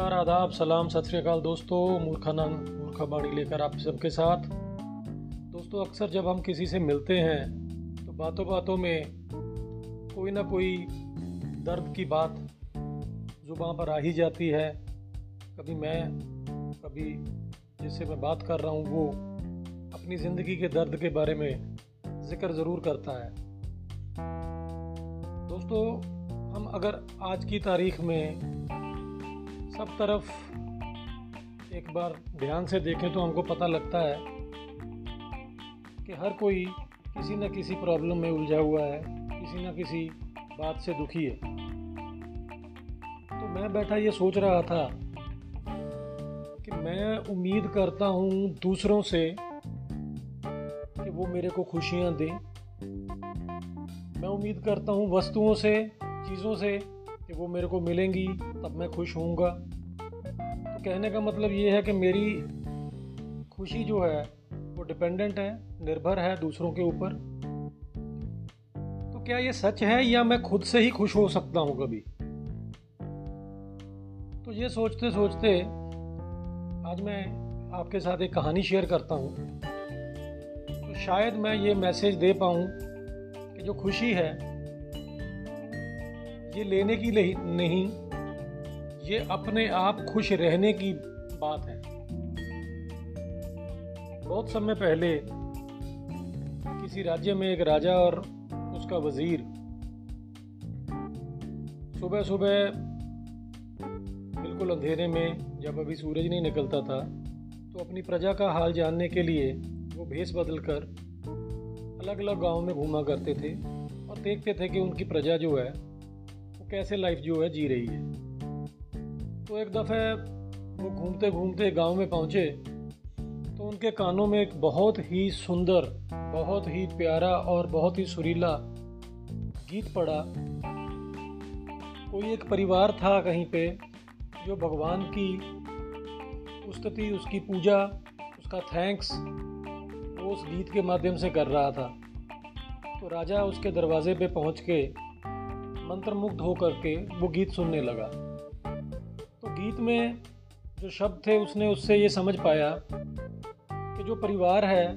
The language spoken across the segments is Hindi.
नमस्कार, आदाब, सलाम, सत श्रीकाल दोस्तों मूर्खानंद मूर्खा बाणी लेकर आप सबके साथ। दोस्तों, अक्सर जब हम किसी से मिलते हैं तो बातों बातों में कोई ना कोई दर्द की बात ज़ुबान पर आ ही जाती है। कभी मैं, कभी जिससे मैं बात कर रहा हूँ, वो अपनी ज़िंदगी के दर्द के बारे में ज़िक्र ज़रूर करता है। दोस्तों, हम अगर आज की तारीख में सब तरफ़ एक बार ध्यान से देखें तो हमको पता लगता है कि हर कोई किसी न किसी प्रॉब्लम में उलझा हुआ है, किसी न किसी बात से दुखी है। तो मैं बैठा ये सोच रहा था कि मैं उम्मीद करता हूँ दूसरों से कि वो मेरे को खुशियाँ दें। मैं उम्मीद करता हूँ वस्तुओं से, चीज़ों से कि वो मेरे को मिलेंगी, तब मैं खुश होऊँगा। कहने का मतलब ये है कि मेरी खुशी जो है, वो डिपेंडेंट है, निर्भर है दूसरों के ऊपर। तो क्या ये सच है या मैं खुद से ही खुश हो सकता हूँ कभी? तो ये सोचते सोचते आज मैं आपके साथ एक कहानी शेयर करता हूँ। तो शायद मैं ये मैसेज दे पाऊँ कि जो खुशी है, ये लेने की नहीं ये अपने आप खुश रहने की बात है। बहुत समय पहले किसी राज्य में एक राजा और उसका वज़ीर सुबह सुबह बिल्कुल अंधेरे में, जब अभी सूरज नहीं निकलता था तो अपनी प्रजा का हाल जानने के लिए वो भेस बदल कर अलग अलग गाँव में घूमा करते थे और देखते थे कि उनकी प्रजा जो है, वो कैसे लाइफ जो है जी रही है। तो एक दफ़े वो घूमते घूमते गाँव में पहुँचे तो उनके कानों में एक बहुत ही सुंदर, बहुत ही प्यारा और बहुत ही सुरीला गीत पड़ा। कोई एक परिवार था कहीं पे जो भगवान की उस्तति उसकी पूजा, उसका थैंक्स, वो उस गीत के माध्यम से कर रहा था। तो राजा उसके दरवाजे पे पहुँच के मंत्रमुग्ध होकर के वो गीत सुनने लगा। गीत में जो शब्द थे, उसने उससे ये समझ पाया कि जो परिवार है,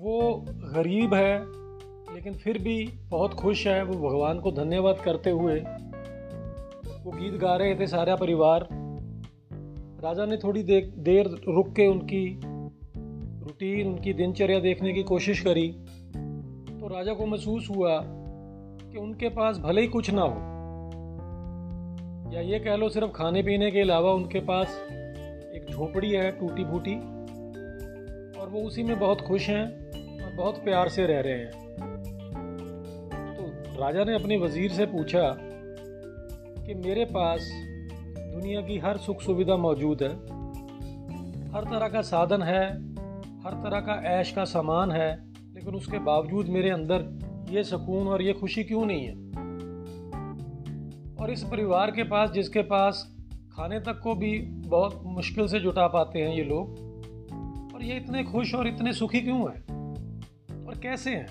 वो गरीब है, लेकिन फिर भी बहुत खुश है। वो भगवान को धन्यवाद करते हुए वो गीत गा रहे थे सारा परिवार। राजा ने थोड़ी देर देर रुक के उनकी रूटीन, उनकी दिनचर्या देखने की कोशिश करी। तो राजा को महसूस हुआ कि उनके पास भले ही कुछ ना हो या ये कह लो सिर्फ़ खाने पीने के अलावा उनके पास एक झोपड़ी है टूटी फूटी और वो उसी में बहुत खुश हैं और बहुत प्यार से रह रहे हैं। तो राजा ने अपने वज़ीर से पूछा कि मेरे पास दुनिया की हर सुख सुविधा मौजूद है। हर तरह का साधन है, हर तरह का ऐश का सामान है, लेकिन उसके बावजूद मेरे अंदर ये सुकून और ये खुशी क्यों नहीं है? और इस परिवार के पास, जिसके पास खाने तक को भी बहुत मुश्किल से जुटा पाते हैं ये लोग, और ये इतने खुश और इतने सुखी क्यों हैं? और कैसे हैं?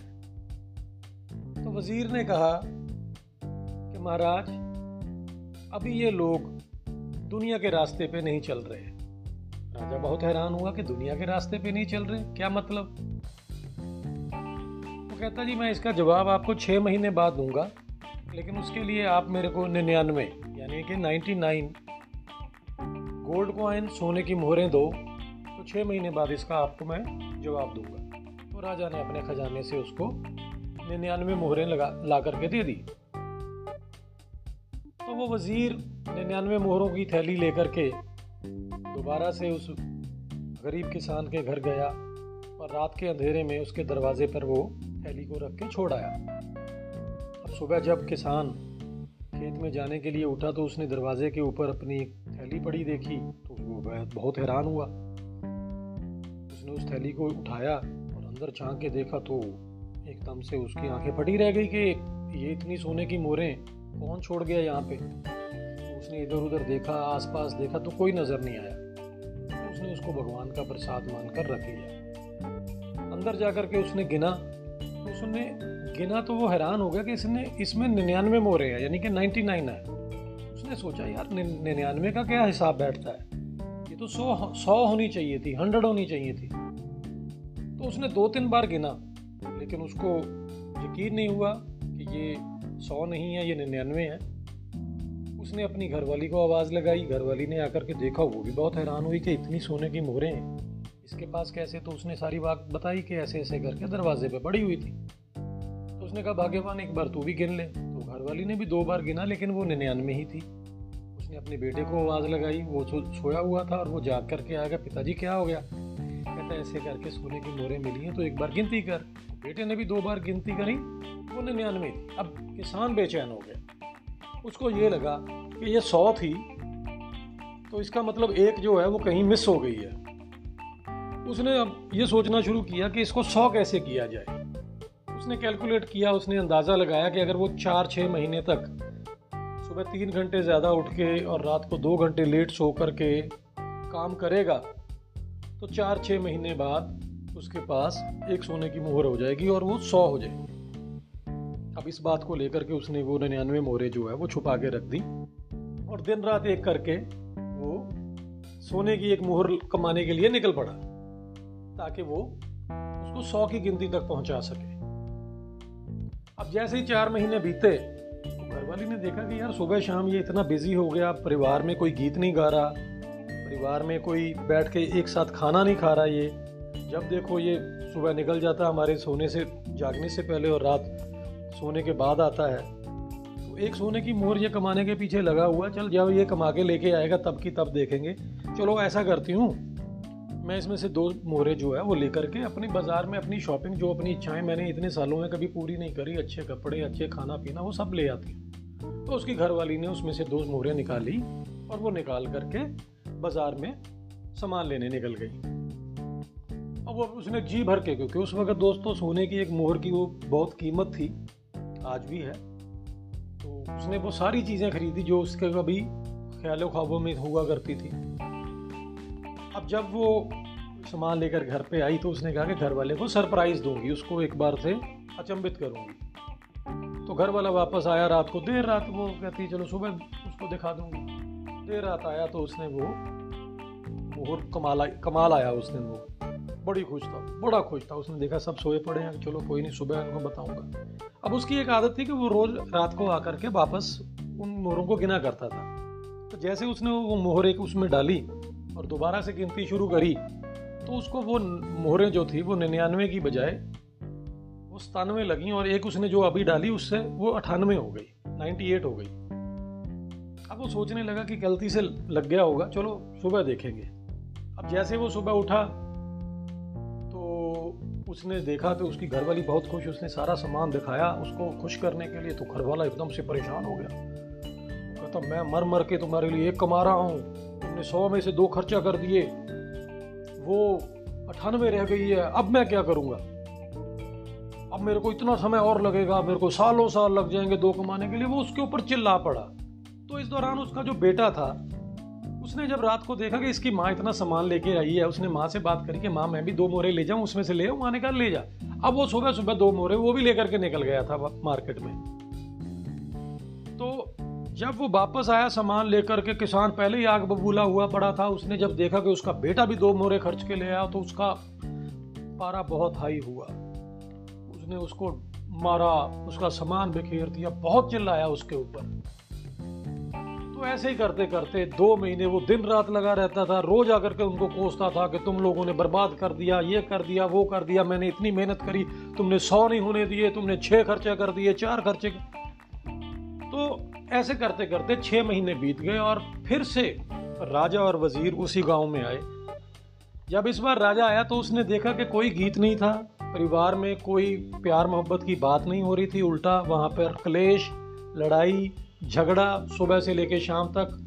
तो वज़ीर ने कहा कि महाराज, अभी ये लोग दुनिया के रास्ते पे नहीं चल रहे। राजा बहुत हैरान हुआ कि दुनिया के रास्ते पे नहीं चल रहे। क्या मतलब? वो कहता, जी, मैं इसका जवाब आपको छः महीने बाद दूँगा। लेकिन उसके लिए आप मेरे को निन्यानवे, यानी कि नाइन्टी नाइन गोल्ड कॉइन सोने की मोहरें दो तो छः महीने बाद इसका आपको मैं जवाब दूँगा। तो राजा ने अपने खजाने से उसको निन्यानवे मोहरें लगा, ला करके दे दी। तो वो वज़ीर निन्यानवे मोहरों की थैली लेकर के दोबारा से उस गरीब किसान के घर गया और रात के अंधेरे में उसके दरवाजे पर वो थैली को रख के छोड़ आया। सुबह जब किसान खेत में जाने के लिए उठा तो उसने दरवाजे के ऊपर अपनी थैली पड़ी देखी तो वो बहुत हैरान हुआ। उसने उस थैली को उठाया और अंदर झाँक के देखा तो एकदम से उसकी आँखें फटी रह गई कि ये इतनी सोने की मोरें कौन छोड़ गया यहाँ पे? उसने इधर उधर देखा, आसपास देखा तो कोई नज़र नहीं आया। तो उसने उसको भगवान का प्रसाद मानकर रख लिया। अंदर जाकर के उसने गिना तो उसने गिना तो वो हैरान हो गया कि इसने इसमें निन्यानवे मोरे हैं, यानी कि नाइन्टी नाइन है। उसने सोचा, यार निन्यानवे का क्या हिसाब बैठता है? ये तो सौ सौ होनी चाहिए थी, हंड्रेड होनी चाहिए थी। तो उसने दो तीन बार गिना, लेकिन उसको यकीन नहीं हुआ कि ये सौ नहीं है, ये निन्यानवे है। उसने अपनी घरवाली को आवाज़ लगाई, घरवाली ने आकर के देखा, वो भी बहुत हैरान हुई कि इतनी सोने की मोहरें हैं। इसके पास कैसे? तो उसने सारी बात बताई कि ऐसे ऐसे करके दरवाजे पे पड़ी हुई थी। उसने कहा भाग्यवान एक बार तू भी गिन ले। तो घरवाली ने भी दो बार गिना लेकिन वो निन्यानवे ही थी। उसने अपने बेटे को आवाज़ लगाई वो सोया हुआ था और वो जाग करके आ गया। पिताजी क्या हो गया? कहता ऐसे करके सोने की मोरें मिली हैं तो एक बार गिनती कर। बेटे ने भी दो बार गिनती करी वो निन्यानवे थी। अब किसान बेचैन हो गया। उसको ये लगा कि ये सौ थी तो इसका मतलब एक जो है वो कहीं मिस हो गई है। उसने अब ये सोचना शुरू किया कि इसको सौ कैसे किया जाए? उसने कैलकुलेट किया, उसने अंदाज़ा लगाया कि अगर वो चार छः महीने तक सुबह तीन घंटे ज़्यादा उठ के और रात को दो घंटे लेट सो कर के काम करेगा तो चार छः महीने बाद उसके पास एक सोने की मोहर हो जाएगी और वो सौ हो जाएगी। अब इस बात को लेकर के उसने वो निन्यानवे मोहरें जो है, वो छुपा के रख दी और दिन रात एक करके वो सोने की एक मोहर कमाने के लिए निकल पड़ा, ताकि वो उसको सौ की गिनती तक पहुँचा सके। अब जैसे ही चार महीने बीते तो घरवाली ने देखा कि यार सुबह शाम ये इतना बिज़ी हो गया, परिवार में कोई गीत नहीं गा रहा, परिवार में कोई बैठ के एक साथ खाना नहीं खा रहा ये। जब देखो ये सुबह निकल जाता हमारे सोने से, जागने से पहले और रात सोने के बाद आता है तो एक सोने की मोहर ये कमाने के पीछे लगा हुआ, चल जब ये कमा के लेके आएगा, तब की तब देखेंगे। चलो ऐसा करती हूँ मैं इसमें से दो मोहरे जो है वो लेकर के अपनी बाज़ार में अपनी शॉपिंग जो अपनी इच्छाएँ मैंने इतने सालों में कभी पूरी नहीं करी, अच्छे कपड़े, अच्छे खाना पीना वो सब ले आती तो उसकी घरवाली ने उसमें से दो मोहरें निकाली और वो निकाल करके बाज़ार में सामान लेने निकल गई। अब वो उसने जी भर के, क्योंकि उस वक्त दोस्तों सोने की एक मोहर की वो बहुत कीमत थी, आज भी है। तो उसने वो सारी चीज़ें खरीदी जो उसके कभी ख्याल ख्वाबों में हुआ करती थी। अब जब वो सामान लेकर घर पे आई तो उसने कहा कि घर वाले को सरप्राइज़ दूँगी, उसको एक बार से अचंभित करूँगी। तो घर वाला वापस आया रात को, देर रात वो कहती चलो सुबह उसको दिखा दूँगी। देर रात आया तो उसने वो बहुत कमाल कमाल आया उसने वो। बड़ी खुश था, बड़ा खुश था। उसने देखा सब सोए पड़े हैं, चलो कोई नहीं, सुबह उनको बताऊँगा। अब उसकी एक आदत थी कि वो रोज रात को आकर के वापस उन मोहरों को गिना करता था। तो जैसे उसने वो मोहर एक उसमें डाली और दोबारा से गिनती शुरू करी तो उसको वो मोहरें जो थी, वो निन्यानवे की बजाय वो सतानवे लगी और एक उसने जो अभी डाली, उससे वो अठानवे हो गई नाइन्टी एट हो गई। अब वो सोचने लगा कि गलती से लग गया होगा। चलो, सुबह देखेंगे। अब जैसे वो सुबह उठा तो उसने देखा तो उसकी घरवाली बहुत खुश, उसने सारा सामान दिखाया, उसको खुश करने के लिए तो घरवाला एकदम से परेशान हो गया। कहता, मैं मर मर के तुम्हारे लिए एक कमा रहा हूँ। तुमने सौ में से दो खर्चा कर दिए। वो अठानवे रह गई है, अब मैं क्या करूँगा? अब मेरे को इतना समय और लगेगा, मेरे को सालों साल लग जाएँगे दो कमाने के लिए। वो उसके ऊपर चिल्ला पड़ा। तो इस दौरान उसका जो बेटा था, उसने जब रात को देखा कि इसकी माँ इतना सामान लेके आई है, उसने माँ से बात करी कि माँ, मैं भी दो मोरे ले जाऊँ, उसमें से ले माँ ने कहा ले जा। अब वो सुबह सुबह दो मोरे, वो भी लेकर के निकल गया था मार्केट में। जब वो वापस आया, सामान लेकर के किसान पहले ही आग बबूला हुआ पड़ा था। उसने जब देखा कि उसका बेटा भी दो मोरे खर्च के ले आया तो उसका पारा बहुत हाई हुआ। उसने उसको मारा, उसका सामान बिखेर दिया, बहुत चिल्लाया उसके ऊपर। तो ऐसे ही करते करते दो महीने वो दिन रात लगा रहता था। रोज आकर के उनको कोसता था कि तुम लोगों ने बर्बाद कर दिया, ये कर दिया, वो कर दिया, मैंने इतनी मेहनत करी, तुमने सौ नहीं होने दिए, तुमने छह खर्चे कर दिए, चार खर्चे तो ऐसे करते करते छः महीने बीत गए और फिर से राजा और वज़ीर उसी गाँव में आए। जब इस बार राजा आया तो उसने देखा कि कोई गीत नहीं था। परिवार में कोई प्यार मोहब्बत की बात नहीं हो रही थी। उल्टा वहाँ पर क्लेश, लड़ाई, झगड़ा सुबह से लेकर शाम तक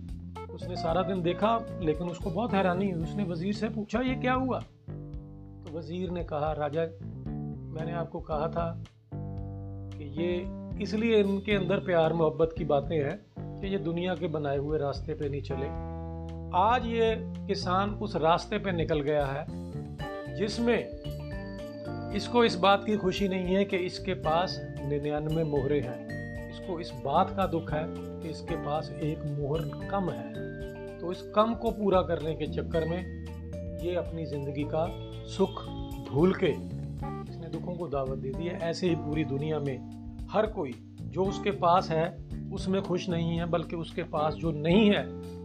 उसने सारा दिन देखा, लेकिन उसको बहुत हैरानी हुई। उसने वज़ीर से पूछा, ये क्या हुआ? तो वज़ीर ने कहा, राजा, मैंने आपको कहा था कि ये इसलिए इनके अंदर प्यार, मोहब्बत की बातें हैं कि ये दुनिया के बनाए हुए रास्ते पे नहीं चले। आज ये किसान उस रास्ते पे निकल गया है जिसमें इसको इस बात की खुशी नहीं है कि इसके पास निन्यानवे मोहरे हैं। इसको इस बात का दुख है कि इसके पास एक मोहर कम है। तो इस कम को पूरा करने के चक्कर में ये अपनी ज़िंदगी का सुख भूल के इसने दुखों को दावत दे दी है। ऐसे ही पूरी दुनिया में हर कोई जो उसके पास है, उसमें खुश नहीं है, बल्कि उसके पास जो नहीं है,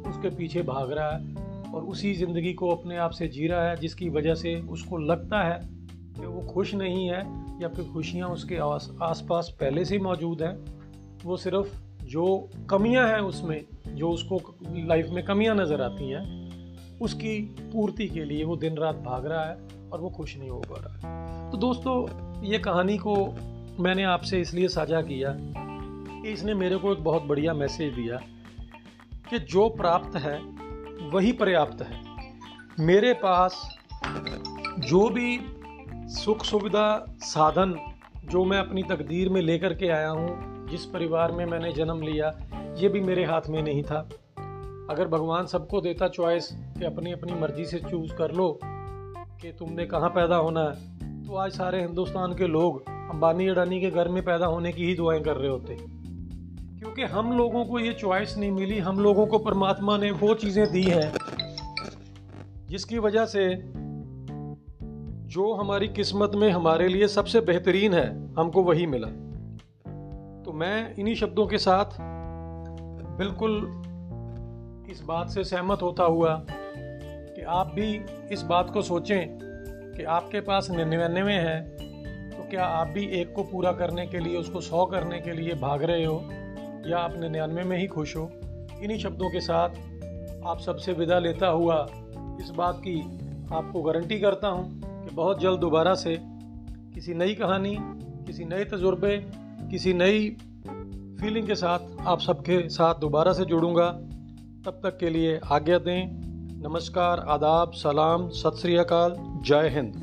उसके पीछे भाग रहा है और उसी ज़िंदगी को अपने आप से जी रहा है, जिसकी वजह से उसको लगता है कि वो खुश नहीं है या फिर खुशियाँ उसके आस, आसपास पहले से मौजूद हैं। वो सिर्फ़ जो कमियाँ हैं उसमें, जो उसको लाइफ में कमियाँ नज़र आती हैं, उसकी पूर्ति के लिए वो दिन रात भाग रहा है और वो खुश नहीं हो पा रहा है। तो दोस्तों, ये कहानी को मैंने आपसे इसलिए साझा किया कि इसने मेरे को एक बहुत बढ़िया मैसेज दिया कि जो प्राप्त है, वही पर्याप्त है। मेरे पास जो भी सुख सुविधा साधन जो मैं अपनी तकदीर में लेकर के आया हूँ, जिस परिवार में मैंने जन्म लिया, ये भी मेरे हाथ में नहीं था। अगर भगवान सबको देता चॉइस कि अपनी अपनी मर्ज़ी से चूज़ कर लो कि तुमने कहाँ पैदा होना है तो आज सारे हिंदुस्तान के लोग अंबानी, अडानी के घर में पैदा होने की ही दुआएँ कर रहे होते। क्योंकि हम लोगों को ये चॉइस नहीं मिली, हम लोगों को परमात्मा ने वो चीज़ें दी हैं, जिसकी वजह से जो हमारी किस्मत में हमारे लिए सबसे बेहतरीन है, हमको वही मिला। तो मैं इन्हीं शब्दों के साथ बिल्कुल इस बात से सहमत होता हुआ कि आप भी इस बात को सोचें कि आपके पास निन्यानवे है क्या आप भी एक को पूरा करने के लिए, उसको सौ करने के लिए भाग रहे हो? या आप निन्यानवे में ही खुश हो? इन्हीं शब्दों के साथ आप सबसे विदा लेता हुआ इस बात की आपको गारंटी करता हूँ कि बहुत जल्द दोबारा से किसी नई कहानी, किसी नए तजुर्बे, किसी नई फीलिंग के साथ आप सबके साथ दोबारा से जुड़ूँगा। तब तक के लिए आज्ञा दें, नमस्कार, आदाब, सलाम, सत श्री अकाल, जय हिंद।